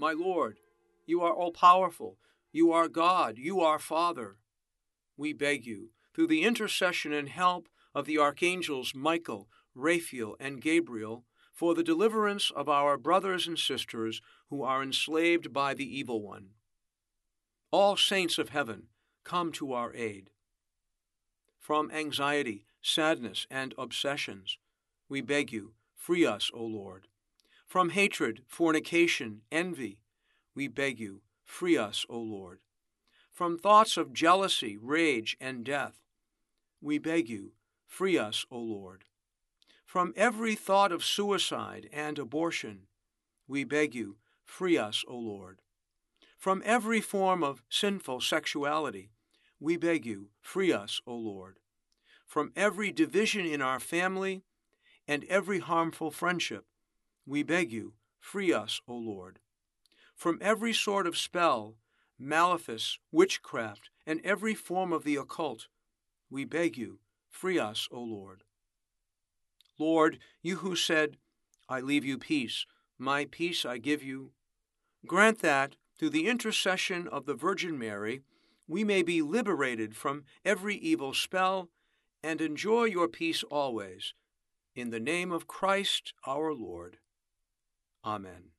my Lord, you are all powerful. You are God. You are Father. We beg you, through the intercession and help of the archangels Michael, Raphael, and Gabriel, for the deliverance of our brothers and sisters who are enslaved by the evil one. All saints of heaven, come to our aid. From anxiety, sadness, and obsessions, we beg you, free us, O Lord. From hatred, fornication, envy, we beg you, free us, O Lord. From thoughts of jealousy, rage, and death, we beg you, free us, O Lord. From every thought of suicide and abortion, we beg you, free us, O Lord. From every form of sinful sexuality, we beg you, free us, O Lord. From every division in our family and every harmful friendship, we beg you, free us, O Lord. From every sort of spell, malefice, witchcraft, and every form of the occult, we beg you, free us, O Lord. Lord, you who said, I leave you peace, my peace I give you, grant that, through the intercession of the Virgin Mary, we may be liberated from every evil spell and enjoy your peace always. In the name of Christ our Lord. Amen.